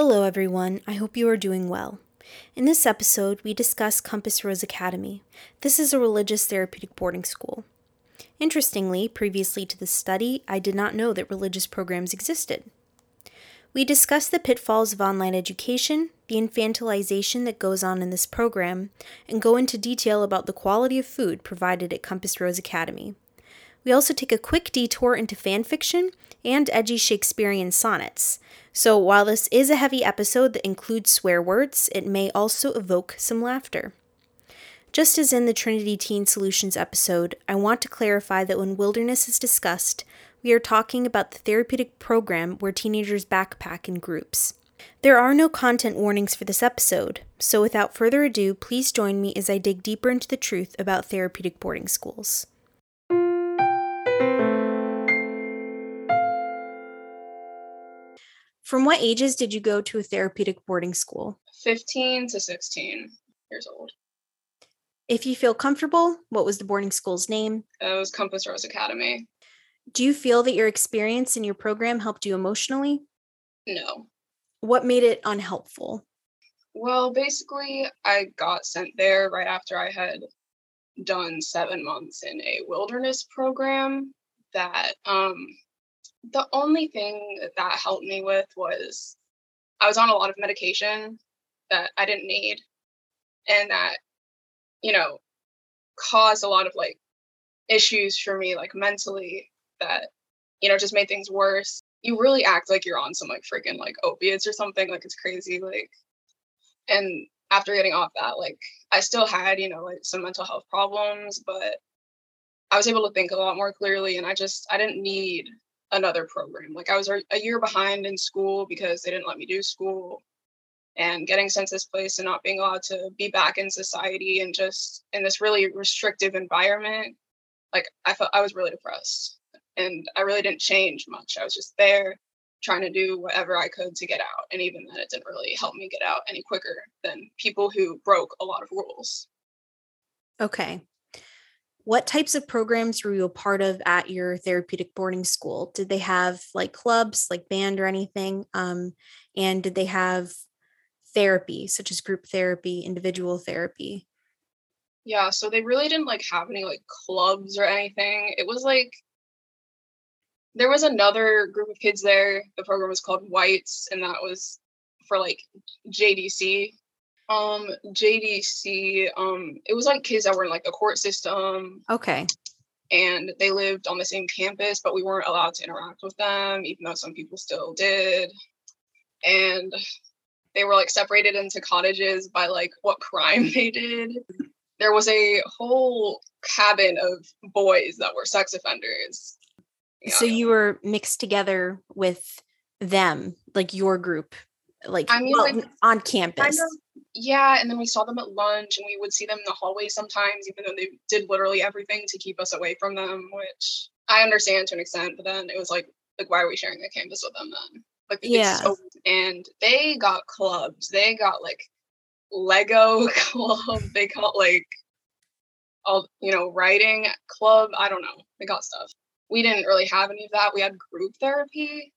Hello, everyone. I hope you are doing well. In this episode, we discuss Compass Rose Academy. This is a religious therapeutic boarding school. Interestingly, previously to this study, I did not know that religious programs existed. We discuss the pitfalls of online education, the infantilization that goes on in this program, and go into detail about the quality of food provided at Compass Rose Academy. We also take a quick detour into fan fiction and edgy Shakespearean sonnets. So while this is a heavy episode that includes swear words, it may also evoke some laughter. Just as in the Trinity Teen Solutions episode, I want to clarify that when wilderness is discussed, we are talking about the therapeutic program where teenagers backpack in groups. There are no content warnings for this episode, so without further ado, please join me as I dig deeper into the truth about therapeutic boarding schools. From what ages did you go to a therapeutic boarding school? 15 to 16 years old. If you feel comfortable, what was the boarding school's name? It was Compass Rose Academy. Do you feel that your experience in your program helped you emotionally? No. What made it unhelpful? Well, basically, I got sent there right after I had done seven months in a wilderness program that um, the only thing that, helped me with was I was on a lot of medication that I didn't need and that, you know, caused a lot of like issues for me, like mentally, that, you know, just made things worse. You really act like you're on some like freaking like opiates or something. Like it's crazy. Like, and after getting off that, like I still had, you know, like some mental health problems, but I was able to think a lot more clearly. And I just, I didn't need another program. Like I was a year behind in school because they didn't let me do school and getting this place and not being allowed to be back in society and just in this really restrictive environment. Like I felt I was really depressed and I really didn't change much. I was just there trying to do whatever I could to get out. And even then, it didn't really help me get out any quicker than people who broke a lot of rules. Okay what types of programs were you a part of at your therapeutic boarding school? Did they have like clubs, like band or anything? Um, and did they have therapy, such as group therapy, individual therapy? Yeah, so they really didn't like have any like clubs or anything. It was like there was another group of kids there. The program was called Whites, and that was for like JDC, um, JDC, um, it was like kids that were in like the court system. Okay. And they lived on the same campus, but we weren't allowed to interact with them, even though some people still did. And they were like separated into cottages by like what crime they did. There was a whole cabin of boys that were sex offenders. Yeah. So you were mixed together with them, like your group, like, I mean, well, like on campus. Kind of, yeah, and then we saw them at lunch and we would see them in the hallway sometimes, even though they did literally everything to keep us away from them, which I understand to an extent, but then it was like, like, why are we sharing the campus with them then? Like, yeah. And they got clubs. They got like Lego club. They got like all, you know, writing club. I don't know. They got stuff. We didn't really have any of that. We had group therapy.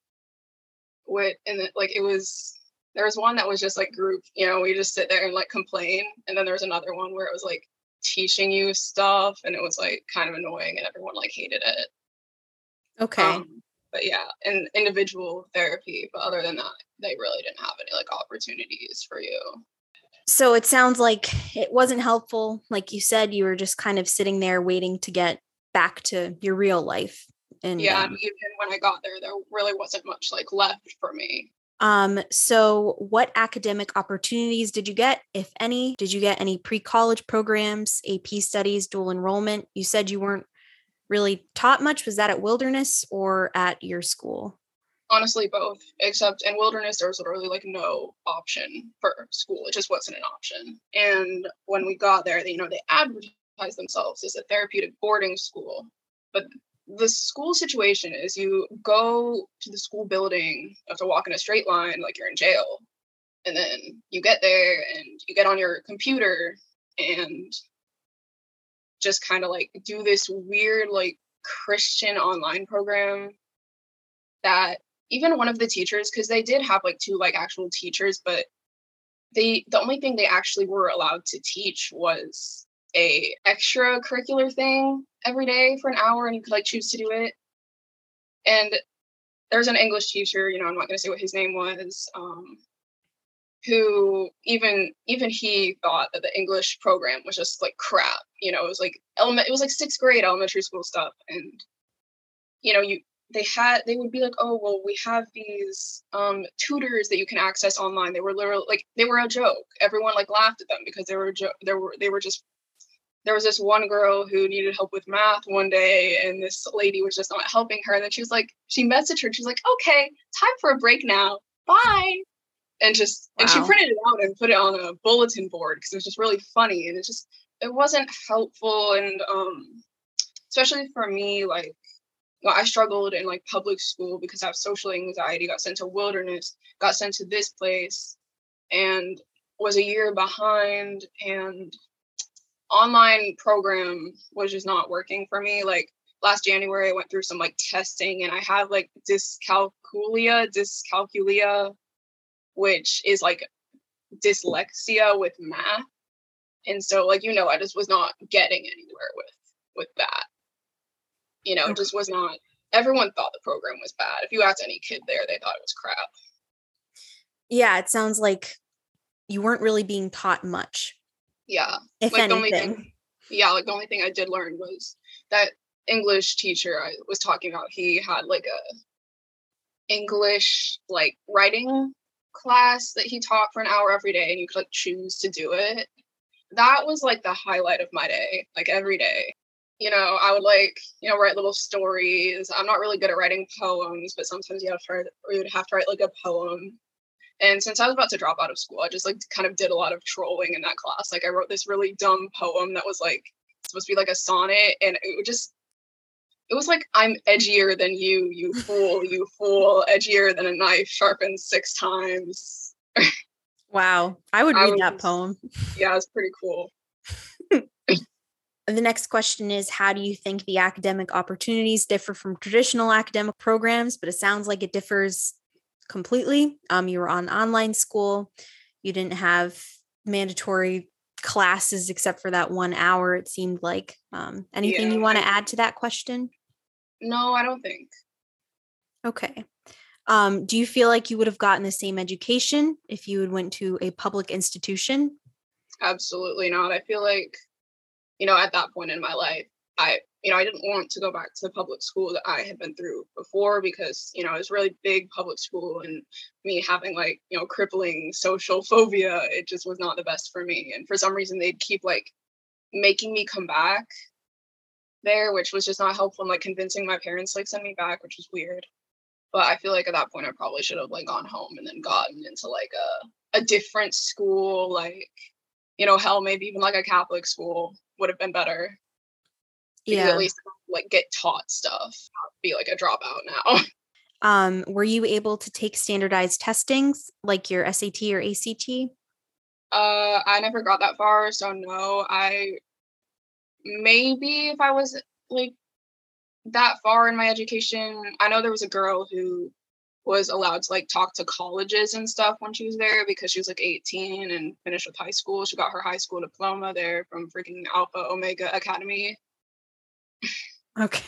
With, and it, like, it was there was one that was just like group, you know, we just sit there and like complain. And then there was another one where it was like teaching you stuff and it was like kind of annoying and everyone like hated it. Okay. Um, but yeah, and individual therapy. But other than that, they really didn't have any like opportunities for you. So it sounds like it wasn't helpful. Like you said, you were just kind of sitting there waiting to get back to your real life. And yeah, um, and even when I got there, there really wasn't much like left for me. Um, so, what academic opportunities did you get, if any? Did you get any pre college programs, AP studies, dual enrollment? You said you weren't really taught much. Was that at Wilderness or at your school? Honestly, both, except in Wilderness, there was literally like no option for school. It just wasn't an option. And when we got there, they, you know, they advertised themselves as a therapeutic boarding school, but the school situation is you go to the school building, you have to walk in a straight line like you're in jail. And then you get there and you get on your computer and just kind of like do this weird like Christian online program that even one of the teachers because they did have like two like actual teachers but they the only thing they actually were allowed to teach was a extracurricular thing every day for an hour and you could like choose to do it. And there's an english teacher you know i'm not going to say what his name was um, who even even he thought that the english program was just like crap you know it was like element it was like sixth grade elementary school stuff. And you know you they had they would be like oh well we have these um tutors that you can access online. They were literally like they were a joke. Everyone like laughed at them because they were a they were they were just there was this one girl who needed help with math one day and this lady was just not helping her and then she was like she messaged her she's like okay time for a break now bye and just wow. and she printed it out and put it on a bulletin board because it was just really funny and it just it wasn't helpful and um especially for me like well, I struggled in like public school because I have social anxiety, got sent to wilderness, got sent to this place, and was a year behind. And online program was just not working for me. Like last January, I went through some like testing, and I have like dyscalculia, dyscalculia, which is like dyslexia with math. And so, like you know, I just was not getting anywhere with with that you know, just was not everyone thought the program was bad. If you asked any kid there, they thought it was crap. Yeah, it sounds like you weren't really being taught much. Yeah. If like anything. The only thing, yeah, like the only thing I did learn was that English teacher I was talking about, he had like a English like writing mm. class that he taught for an hour every day and you could like choose to do it. That was like the highlight of my day, like every day you know, I would like, you know, write little stories. I'm not really good at writing poems, but sometimes you have to write, or you would have to write like a poem. And since I was about to drop out of school, I just like kind of did a lot of trolling in that class. Like I wrote this really dumb poem that was like supposed to be like a sonnet, and it would just it was like I'm edgier than you, you fool, you fool, edgier than a knife sharpened six times. wow, I would read I was, that poem. Yeah, it's pretty cool. The next question is How do you think the academic opportunities differ from traditional academic programs? But it sounds like it differs completely. Um, you were on online school, you didn't have mandatory classes except for that one hour, it seemed like. Um, anything yeah, you want to add to that question? No, I don't think. Okay. Um, do you feel like you would have gotten the same education if you had went to a public institution? Absolutely not. I feel like you know, at that point in my life, I, you know, I didn't want to go back to the public school that I had been through before because, you know, it was really big public school and me having like, you know, crippling social phobia, it just was not the best for me. And for some reason, they'd keep like making me come back there, which was just not helpful. And like convincing my parents like send me back, which was weird. But I feel like at that point, I probably should have like gone home and then gotten into like a, a different school, like, you know, hell, maybe even like a Catholic school would have been better. Yeah. At least like get taught stuff, be like a dropout now. Um, were you able to take standardized testings like your SAT or ACT? Uh, I never got that far, so no. I maybe if I was like that far in my education, I know there was a girl who was allowed to like talk to colleges and stuff when she was there because she was like 18 and finished with high school. She got her high school diploma there from freaking Alpha Omega Academy. Okay.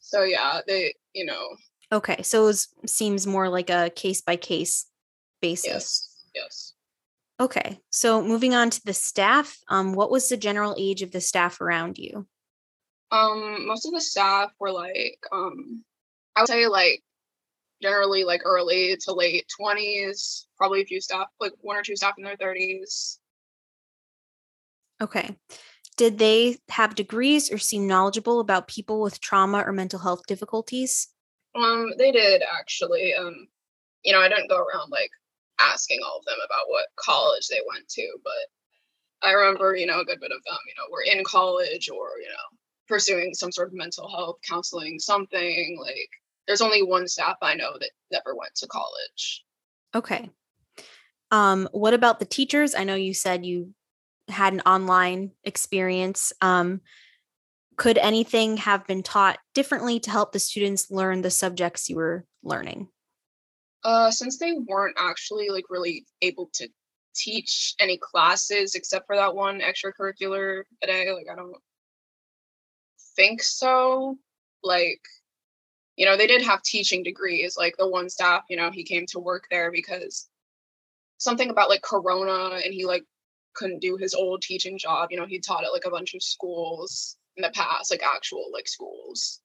So yeah, they, you know. Okay, so it seems more like a case by case basis. Yes. Yes. Okay, so moving on to the staff, um, what was the general age of the staff around you? Um, most of the staff were like, um, I would say like generally like early to late 20s, probably a few staff, like one or two staff in their 30s. Okay. Did they have degrees or seem knowledgeable about people with trauma or mental health difficulties? Um, they did actually. Um, you know, I didn't go around like asking all of them about what college they went to, but I remember, you know, a good bit of them, you know, were in college or, you know, pursuing some sort of mental health counseling, something like there's only one staff I know that never went to college. Okay. Um, what about the teachers? I know you said you had an online experience. Um, could anything have been taught differently to help the students learn the subjects you were learning? Uh, since they weren't actually like really able to teach any classes except for that one extracurricular day, like I don't think so. Like, you know, they did have teaching degrees. Like the one staff, you know, he came to work there because something about like Corona and he like couldn't do his old teaching job. You know, he taught at like a bunch of schools in the past, like actual like schools.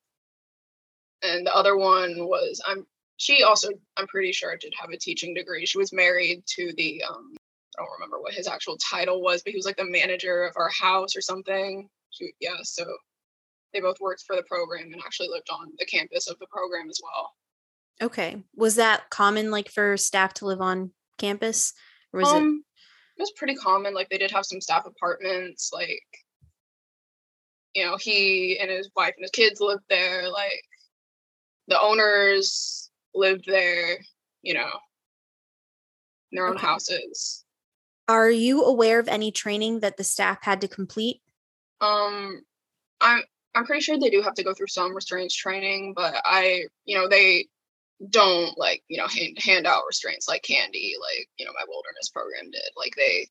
And the other one was I'm she also I'm pretty sure did have a teaching degree. She was married to the um I don't remember what his actual title was, but he was like the manager of our house or something. She, yeah, so they both worked for the program and actually lived on the campus of the program as well. Okay. Was that common like for staff to live on campus? Or was um, was pretty common. Like they did have some staff apartments, like you know, he and his wife and his kids lived there, like the owners lived there, you know, in their own okay. houses. Are you aware of any training that the staff had to complete? Um, I'm I'm pretty sure they do have to go through some restraints training, but I, you know, they don't like, you know, hand, hand out restraints like candy, like, you know, my wilderness program did. Like they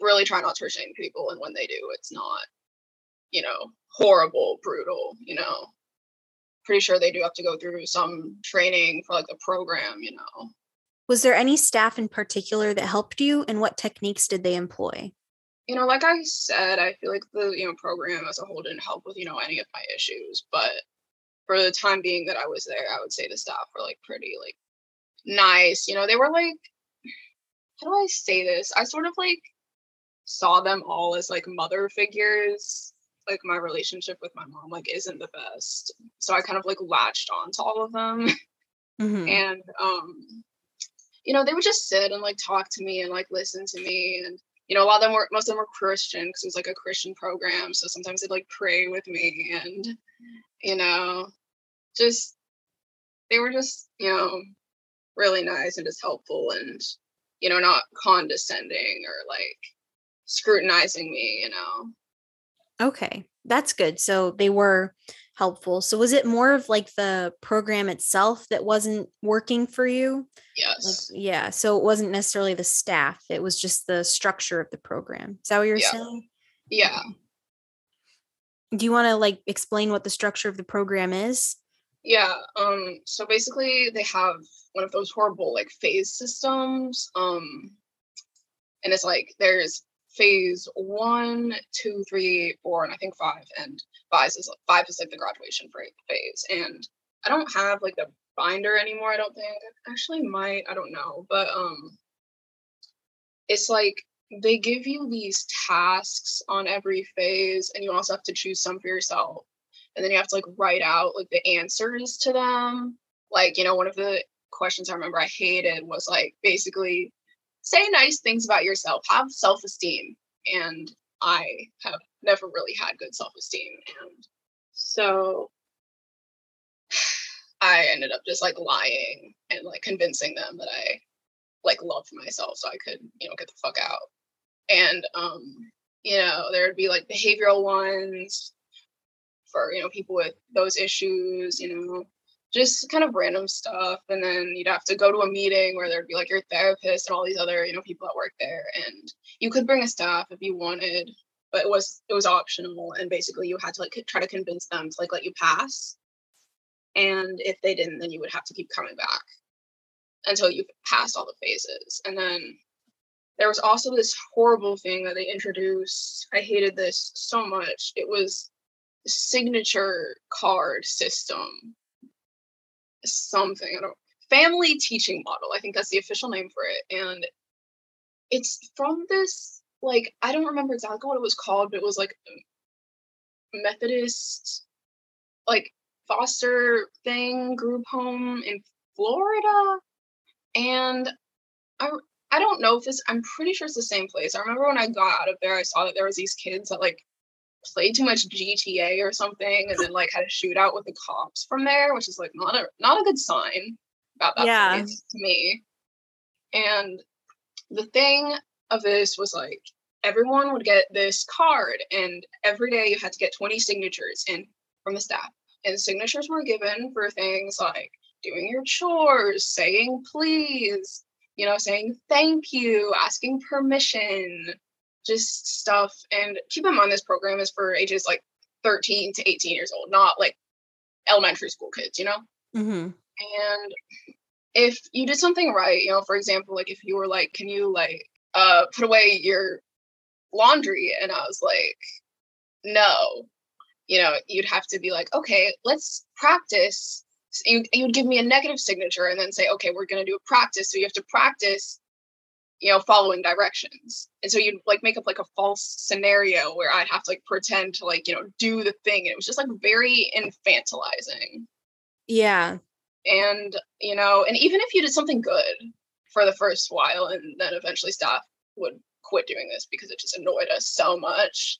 really try not to restrain people. And when they do, it's not, you know, horrible, brutal, you know. Pretty sure they do have to go through some training for like the program, you know. Was there any staff in particular that helped you and what techniques did they employ? you know, like I said, I feel like the you know program as a whole didn't help with you know any of my issues. But for the time being that I was there, I would say the staff were like pretty like nice. You know, they were like, how do I say this? I sort of like saw them all as like mother figures. Like my relationship with my mom like isn't the best, so I kind of like latched on to all of them, mm-hmm. and um, you know, they would just sit and like talk to me and like listen to me and you know, a lot of them were, most of them were Christian because it was like a Christian program. So sometimes they'd like pray with me and, you know, just, they were just, you know, really nice and just helpful and, you know, not condescending or like scrutinizing me, you know. Okay. That's good. So they were helpful. So was it more of like the program itself that wasn't working for you? Yes. Like, yeah. So it wasn't necessarily the staff, it was just the structure of the program. Is that what you're yeah. saying? Yeah. Do you want to like explain what the structure of the program is? Yeah. Um, so basically they have one of those horrible like phase systems. Um, and it's like there's phase one, two, three, four, and I think five. And five is five is like the graduation phase. And I don't have like the binder anymore. I don't think. Actually might. I don't know. But um, it's like they give you these tasks on every phase, and you also have to choose some for yourself. And then you have to like write out like the answers to them. Like you know, one of the questions I remember I hated was like basically say nice things about yourself, have self esteem. And I have never really had good self esteem. And so I ended up just like lying and like convincing them that I like loved myself so I could, you know, get the fuck out. And um, you know, there would be like behavioral ones for, you know, people with those issues, you know, just kind of random stuff. And then you'd have to go to a meeting where there'd be like your therapist and all these other you know people that work there. And you could bring a staff if you wanted but it was it was optional. And basically you had to like try to convince them to like let you pass. And if they didn't then you would have to keep coming back until you passed all the phases. And then there was also this horrible thing that they introduced. I hated this so much. It was signature card system something. I don't family teaching model. I think that's the official name for it. And it's from this like I don't remember exactly what it was called, but it was like Methodist like foster thing group home in Florida. And I I don't know if this I'm pretty sure it's the same place. I remember when I got out of there, I saw that there was these kids that like played too much GTA or something, and then like had a shootout with the cops from there, which is like not a not a good sign about that yeah. place to me. And the thing of this was like everyone would get this card, and every day you had to get 20 signatures in from the staff. And signatures were given for things like doing your chores, saying please, you know, saying thank you, asking permission, just stuff. And keep in mind, this program is for ages like 13 to 18 years old, not like elementary school kids, you know? Mm-hmm. And if you did something right, you know, for example, like if you were like, can you like uh put away your laundry? And I was like, no. You know, you'd have to be like, okay, let's practice. You you'd give me a negative signature and then say, okay, we're gonna do a practice. So you have to practice, you know, following directions. And so you'd like make up like a false scenario where I'd have to like pretend to like, you know, do the thing. And it was just like very infantilizing. Yeah. And, you know, and even if you did something good for the first while and then eventually staff would quit doing this because it just annoyed us so much.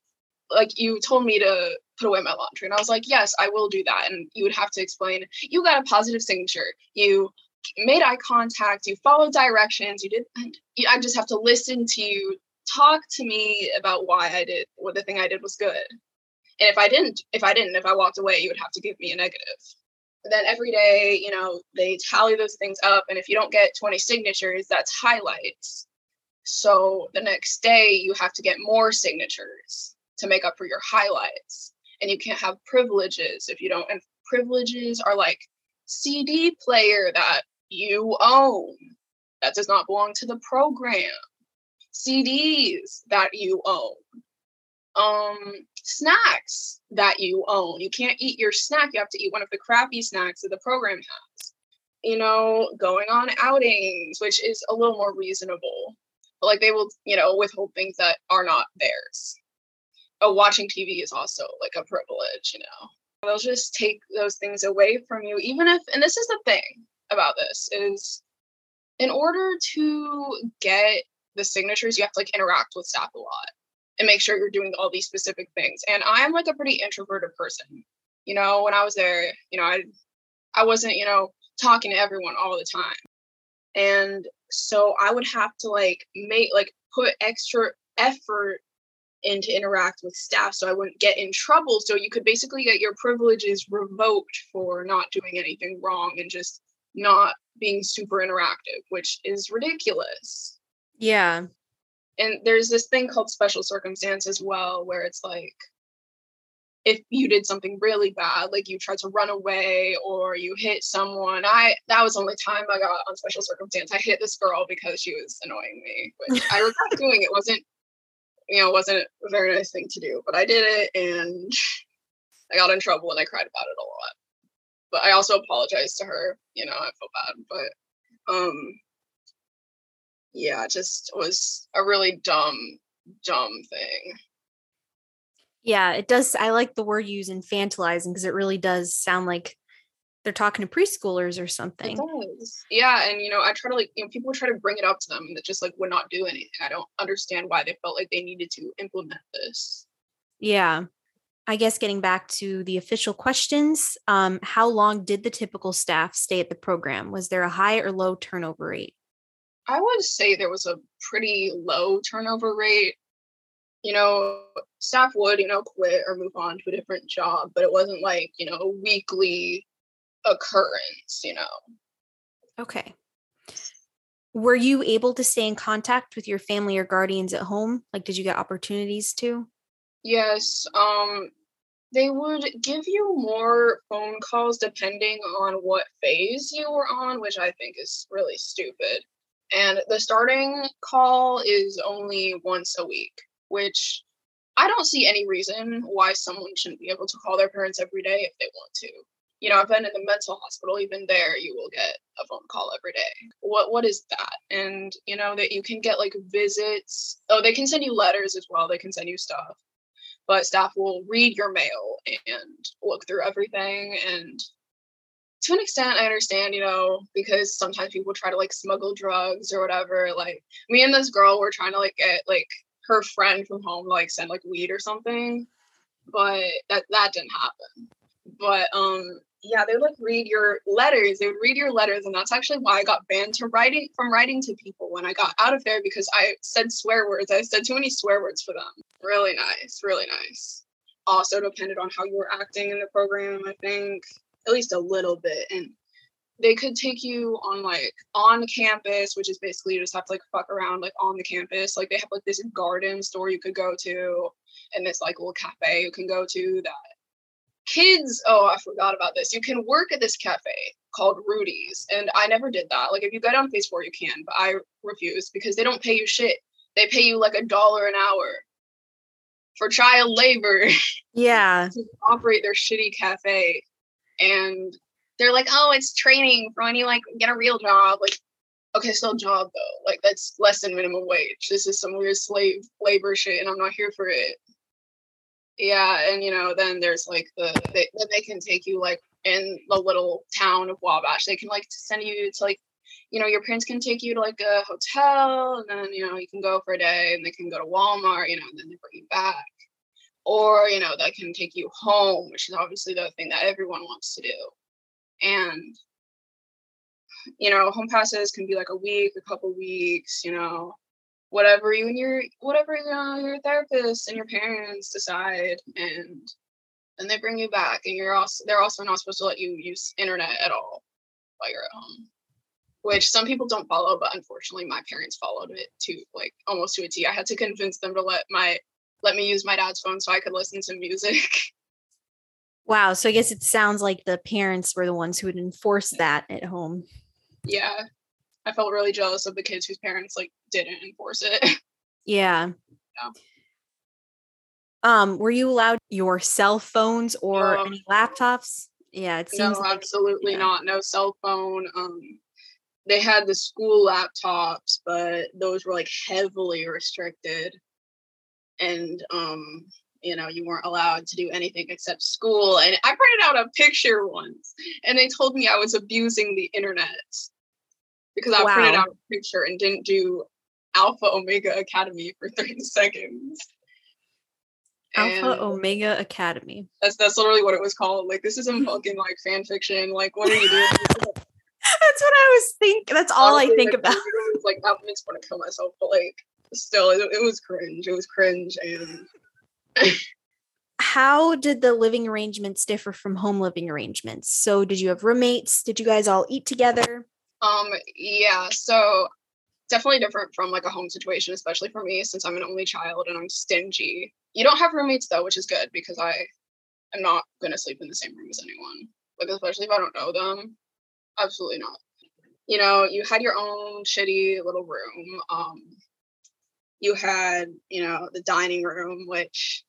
Like you told me to put away my laundry, and I was like, yes, I will do that. And you would have to explain, you got a positive signature, you made eye contact, you followed directions, you did. I just have to listen to you talk to me about why I did what the thing I did was good. And if I didn't, if I didn't, if I walked away, you would have to give me a negative then every day, you know, they tally those things up. And if you don't get 20 signatures, that's highlights. So the next day, you have to get more signatures to make up for your highlights. And you can't have privileges if you don't. And privileges are like CD player that you own that does not belong to the program, CDs that you own, um, snacks that you own. You can't eat your snack. You have to eat one of the crappy snacks that the program has. You know, going on outings, which is a little more reasonable. But like they will, you know, withhold things that are not theirs. Oh, watching TV is also like a privilege, you know. They'll just take those things away from you, even if, and this is the thing about this is in order to get the signatures, you have to like interact with staff a lot and make sure you're doing all these specific things. And I'm like a pretty introverted person. You know, when I was there, you know, I I wasn't, you know, talking to everyone all the time. And so I would have to like make like put extra effort into interact with staff so I wouldn't get in trouble. So you could basically get your privileges revoked for not doing anything wrong and just not being super interactive, which is ridiculous. Yeah and there's this thing called special circumstance as well where it's like if you did something really bad like you tried to run away or you hit someone i that was the only time i got on special circumstance i hit this girl because she was annoying me which i regret doing it wasn't you know wasn't a very nice thing to do but i did it and i got in trouble and i cried about it a lot but i also apologized to her you know i feel bad but um yeah, it just was a really dumb, dumb thing. Yeah, it does. I like the word you use infantilizing because it really does sound like they're talking to preschoolers or something. It does. Yeah, and you know, I try to like, you know, people try to bring it up to them and that just like would not do anything. I don't understand why they felt like they needed to implement this. Yeah. I guess getting back to the official questions, um, how long did the typical staff stay at the program? Was there a high or low turnover rate? I would say there was a pretty low turnover rate. You know, staff would, you know, quit or move on to a different job, but it wasn't like, you know, a weekly occurrence, you know. Okay. Were you able to stay in contact with your family or guardians at home? Like did you get opportunities to? Yes, um they would give you more phone calls depending on what phase you were on, which I think is really stupid. And the starting call is only once a week, which I don't see any reason why someone shouldn't be able to call their parents every day if they want to. You know, I've been in the mental hospital, even there you will get a phone call every day. What what is that? And you know, that you can get like visits. Oh, they can send you letters as well. They can send you stuff. But staff will read your mail and look through everything and to an extent i understand you know because sometimes people try to like smuggle drugs or whatever like me and this girl were trying to like get like her friend from home like send like weed or something but that that didn't happen but um yeah they would like read your letters they would read your letters and that's actually why i got banned to writing from writing to people when i got out of there because i said swear words i said too many swear words for them really nice really nice also depended on how you were acting in the program i think at least a little bit. And they could take you on like on campus, which is basically you just have to like fuck around like on the campus. Like they have like this garden store you could go to and this like little cafe you can go to that kids oh i forgot about this. You can work at this cafe called rudy's and i never did that. Like if you go down phase four you can but i refuse because they don't pay you shit. They pay you like a dollar an hour for child labor yeah. to operate their shitty cafe. And they're like oh it's training for when you like get a real job. Like okay still job though. Like that's less than minimum wage. This is some weird slave labor shit and i'm not here for it yeah and you know then there's like the they, then they can take you like in the little town of wabash. They can like send you to like you know your parents can take you to like a hotel and then you know you can go for a day and they can go to walmart you know and then they bring you back. Or you know they can take you home which is obviously the thing that everyone wants to do. And you know home passes can be like a week a couple weeks you know whatever you and your whatever you know, your therapist and your parents decide and and they bring you back and you're also they're also not supposed to let you use internet at all while you're at home which some people don't follow but unfortunately my parents followed it to like almost to a t. I had to convince them to let my let me use my dad's phone so i could listen to music. Wow so i guess it sounds like the parents were the ones who would enforce that at home. Yeah I felt really jealous of the kids whose parents like didn't enforce it. Yeah. yeah. Um, were you allowed your cell phones or um, any laptops? Yeah, it seems no, like, absolutely yeah. not. No cell phone. Um, they had the school laptops, but those were like heavily restricted, and um, you know, you weren't allowed to do anything except school. And I printed out a picture once, and they told me I was abusing the internet because I wow. printed out a picture and didn't do Alpha Omega Academy for 30 seconds. Alpha and Omega Academy. That's that's literally what it was called. Like this isn't fucking like fan fiction. Like what are you doing? that's what I was thinking. That's all Honestly, I think like, about. Was, like that makes want to kill myself, but like still, it, it was cringe. It was cringe, and. How did the living arrangements differ from home living arrangements? So, did you have roommates? Did you guys all eat together? Um, yeah, so definitely different from like a home situation, especially for me since I'm an only child and I'm stingy. You don't have roommates though, which is good because I am not gonna sleep in the same room as anyone. Like especially if I don't know them. Absolutely not. You know, you had your own shitty little room. Um you had, you know, the dining room, which,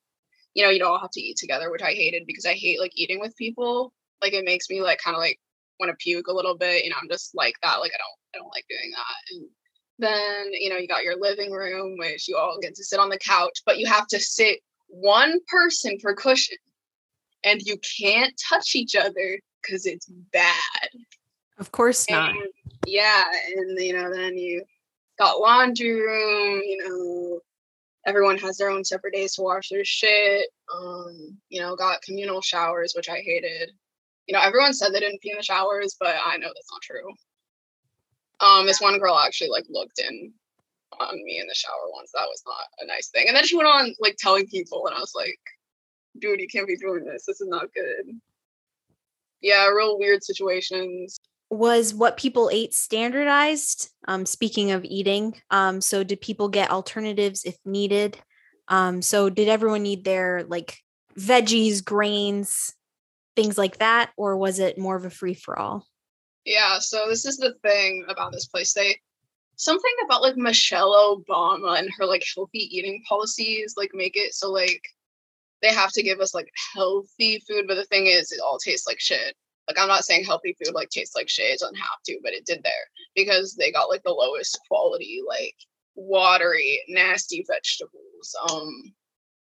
you know, you'd all have to eat together, which I hated because I hate like eating with people. Like it makes me like kind of like want to puke a little bit. You know, I'm just like that. Like I don't I don't like doing that. And then, you know, you got your living room, which you all get to sit on the couch, but you have to sit one person per cushion. And you can't touch each other because it's bad. Of course not. Yeah. And you know, then you got laundry room, you know, everyone has their own separate days to wash their shit. Um, you know, got communal showers, which I hated you know, everyone said they didn't pee in the showers, but I know that's not true. Um, this one girl actually like looked in on me in the shower once. That was not a nice thing. And then she went on like telling people, and I was like, dude, you can't be doing this. This is not good. Yeah, real weird situations. Was what people ate standardized? Um, speaking of eating, um, so did people get alternatives if needed? Um, so did everyone need their like veggies, grains, things like that, or was it more of a free for all? Yeah, so this is the thing about this place. They something about like Michelle Obama and her like healthy eating policies like make it so like they have to give us like healthy food, but the thing is it all tastes like shit. Like I'm not saying healthy food like tastes like shit, it doesn't have to, but it did there because they got like the lowest quality, like watery, nasty vegetables. Um,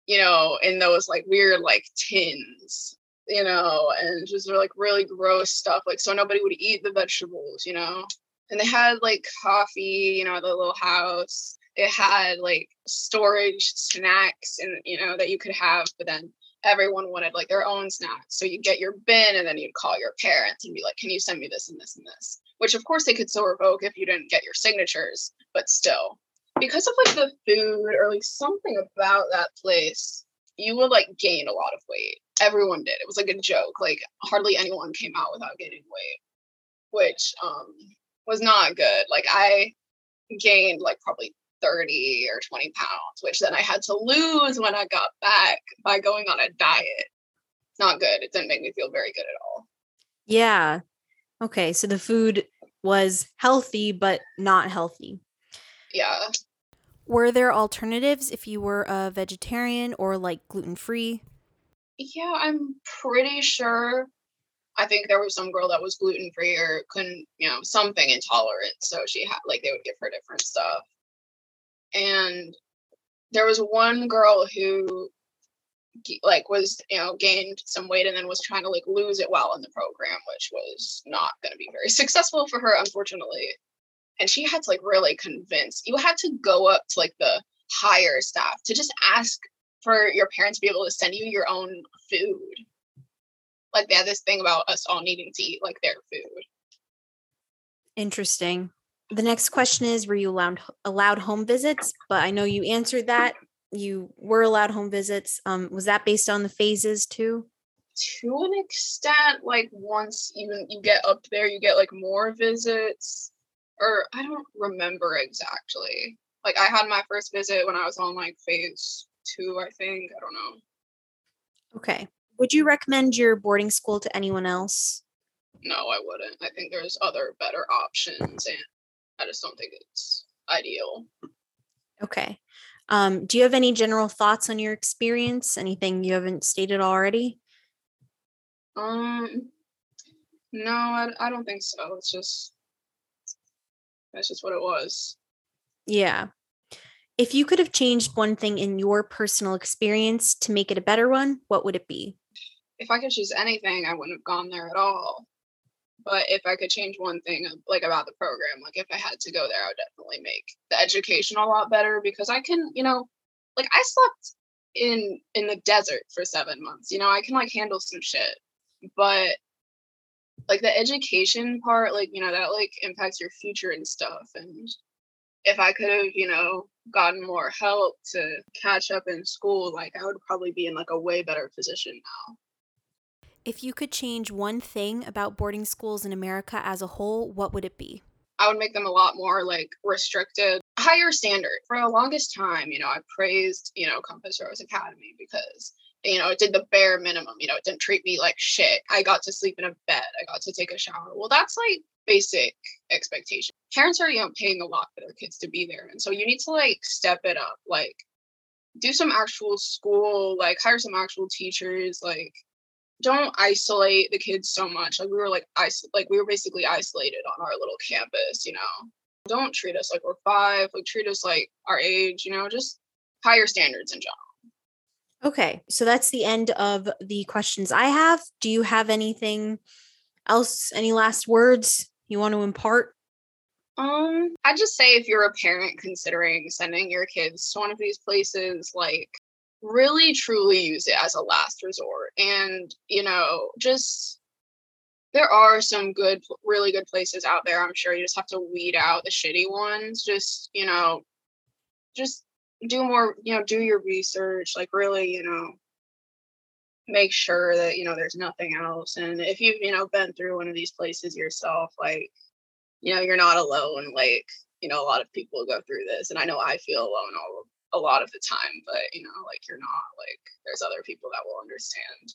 you know, in those like weird like tins you know, and just like really gross stuff. Like, so nobody would eat the vegetables, you know. And they had like coffee, you know, at the little house. It had like storage snacks and, you know, that you could have, but then everyone wanted like their own snacks. So you'd get your bin and then you'd call your parents and be like, can you send me this and this and this? Which of course they could still revoke if you didn't get your signatures, but still. Because of like the food or like something about that place, you would like gain a lot of weight everyone did. It was like a joke. Like hardly anyone came out without gaining weight. which um was not good. Like I gained like probably 30 or 20 pounds, which then I had to lose when I got back by going on a diet. It's not good. It didn't make me feel very good at all. Yeah. Okay. So the food was healthy, but not healthy. Yeah. Were there alternatives if you were a vegetarian or like gluten free? Yeah, I'm pretty sure. I think there was some girl that was gluten free or couldn't, you know, something intolerant. So she had, like, they would give her different stuff. And there was one girl who like was you know gained some weight and then was trying to like lose it while in the program which was not going to be very successful for her unfortunately and she had to like really convince you had to go up to like the higher staff to just ask for your parents to be able to send you your own food like they had this thing about us all needing to eat like their food interesting the next question is were you allowed allowed home visits but i know you answered that you were allowed home visits. Um, was that based on the phases too? To an extent, like once even you get up there, you get like more visits. Or I don't remember exactly. Like I had my first visit when I was on like phase two, I think. I don't know. Okay. Would you recommend your boarding school to anyone else? No, I wouldn't. I think there's other better options and I just don't think it's ideal. Okay. Um, do you have any general thoughts on your experience? Anything you haven't stated already? Um, no, I, I don't think so. It's just that's just what it was. Yeah. If you could have changed one thing in your personal experience to make it a better one, what would it be? If I could choose anything, I wouldn't have gone there at all. But if I could change one thing uh, like about the program, like if I had to go there, I would definitely make the education a lot better because I can, you know, like I slept in in the desert for seven months. You know, I can like handle some shit. But like the education part, like, you know, that like impacts your future and stuff. And if I could have, you know, gotten more help to catch up in school, like I would probably be in like a way better position now. If you could change one thing about boarding schools in America as a whole, what would it be? I would make them a lot more like restricted, higher standard. For the longest time, you know, I praised, you know, Compass Rose Academy because, you know, it did the bare minimum. You know, it didn't treat me like shit. I got to sleep in a bed. I got to take a shower. Well, that's like basic expectation. Parents are, you know, paying a lot for their kids to be there. And so you need to like step it up, like do some actual school, like hire some actual teachers, like don't isolate the kids so much. Like we were like is- like we were basically isolated on our little campus, you know. Don't treat us like we're five, like treat us like our age, you know, just higher standards in general. Okay, so that's the end of the questions I have. Do you have anything else, any last words you want to impart? Um, I'd just say if you're a parent considering sending your kids to one of these places, like really truly use it as a last resort and you know just there are some good really good places out there i'm sure you just have to weed out the shitty ones just you know just do more you know do your research like really you know make sure that you know there's nothing else and if you've you know been through one of these places yourself like you know you're not alone like you know a lot of people go through this and i know i feel alone all a lot of the time, but you know, like you're not like there's other people that will understand.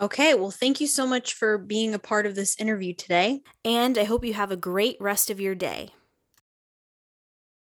Okay, well, thank you so much for being a part of this interview today. And I hope you have a great rest of your day.